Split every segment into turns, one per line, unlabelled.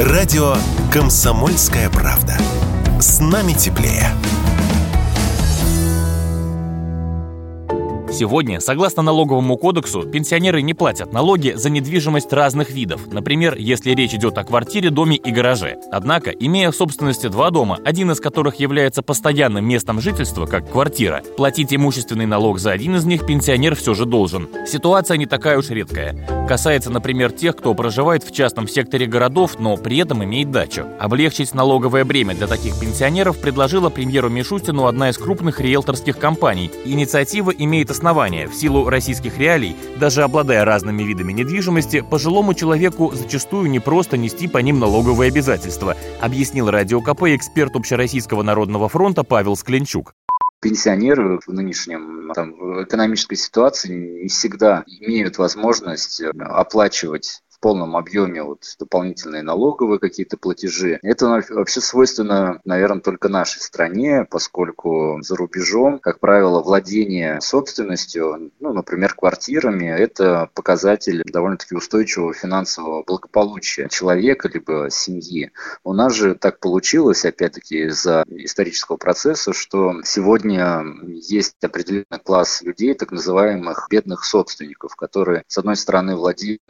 Радио «Комсомольская правда». С нами теплее.
Сегодня, согласно налоговому кодексу, пенсионеры не платят налоги за недвижимость разных видов, например, если речь идет о квартире, доме и гараже. Однако, имея в собственности два дома, один из которых является постоянным местом жительства, как квартира, платить имущественный налог за один из них пенсионер все же должен. Ситуация не такая уж редкая. Касается, например, тех, кто проживает в частном секторе городов, но при этом имеет дачу. Облегчить налоговое бремя для таких пенсионеров предложила премьеру Мишустину одна из крупных риэлторских компаний. Инициатива имеет основание. В силу российских реалий, даже обладая разными видами недвижимости, пожилому человеку зачастую не просто нести по ним налоговые обязательства, объяснил Радио КП эксперт Общероссийского народного фронта Павел Скленчук
пенсионеры в нынешнем там, экономической ситуации не всегда имеют возможность оплачивать полном объеме вот дополнительные налоговые какие-то платежи. Это вообще свойственно, наверное, только нашей стране, поскольку за рубежом, как правило, владение собственностью, ну, например, квартирами, это показатель довольно-таки устойчивого финансового благополучия человека либо семьи. У нас же так получилось, опять-таки, из-за исторического процесса, что сегодня есть определенный класс людей, так называемых бедных собственников, которые, с одной стороны, владеют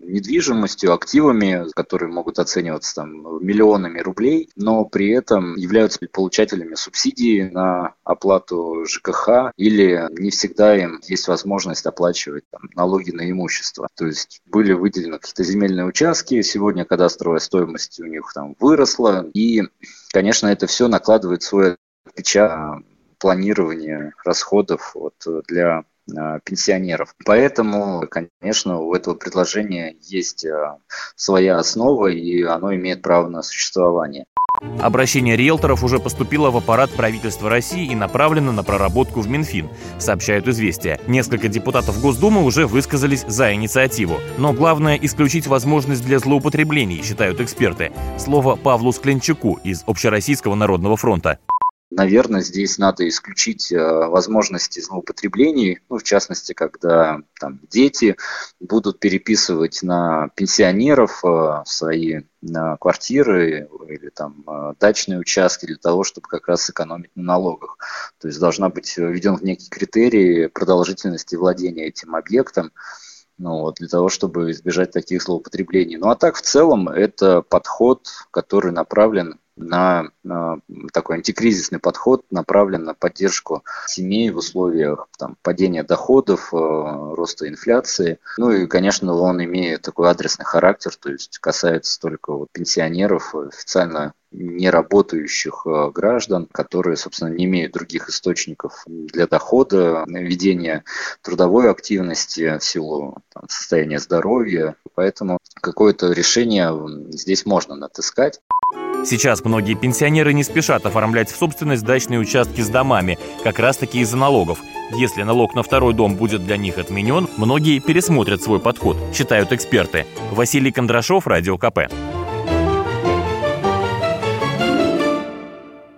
недвижимостью, недвижимостью, активами, которые могут оцениваться там миллионами рублей, но при этом являются получателями субсидий на оплату ЖКХ или не всегда им есть возможность оплачивать там, налоги на имущество. То есть были выделены какие-то земельные участки, сегодня кадастровая стоимость у них там выросла, и, конечно, это все накладывает свой отпечаток планирования расходов вот, для пенсионеров. Поэтому, конечно, у этого предложения есть э, своя основа, и оно имеет право на существование.
Обращение риэлторов уже поступило в аппарат правительства России и направлено на проработку в Минфин, сообщают «Известия». Несколько депутатов Госдумы уже высказались за инициативу. Но главное – исключить возможность для злоупотреблений, считают эксперты. Слово Павлу Скленчаку из Общероссийского народного фронта.
Наверное, здесь надо исключить э, возможности злоупотреблений, ну, в частности, когда там, дети будут переписывать на пенсионеров э, свои квартиры или там э, дачные участки для того, чтобы как раз сэкономить на налогах. То есть должна быть введен некий критерий продолжительности владения этим объектом, ну, вот, для того, чтобы избежать таких злоупотреблений. Ну а так в целом это подход, который направлен на, на такой антикризисный подход, направлен на поддержку семей в условиях там, падения доходов, э, роста инфляции. Ну и, конечно, он имеет такой адресный характер, то есть касается только вот пенсионеров, официально не работающих э, граждан, которые, собственно, не имеют других источников для дохода, ведения трудовой активности в силу там, состояния здоровья. Поэтому какое-то решение здесь можно натыскать.
Сейчас многие пенсионеры не спешат оформлять в собственность дачные участки с домами, как раз таки из-за налогов. Если налог на второй дом будет для них отменен, многие пересмотрят свой подход, считают эксперты. Василий Кондрашов, Радио КП.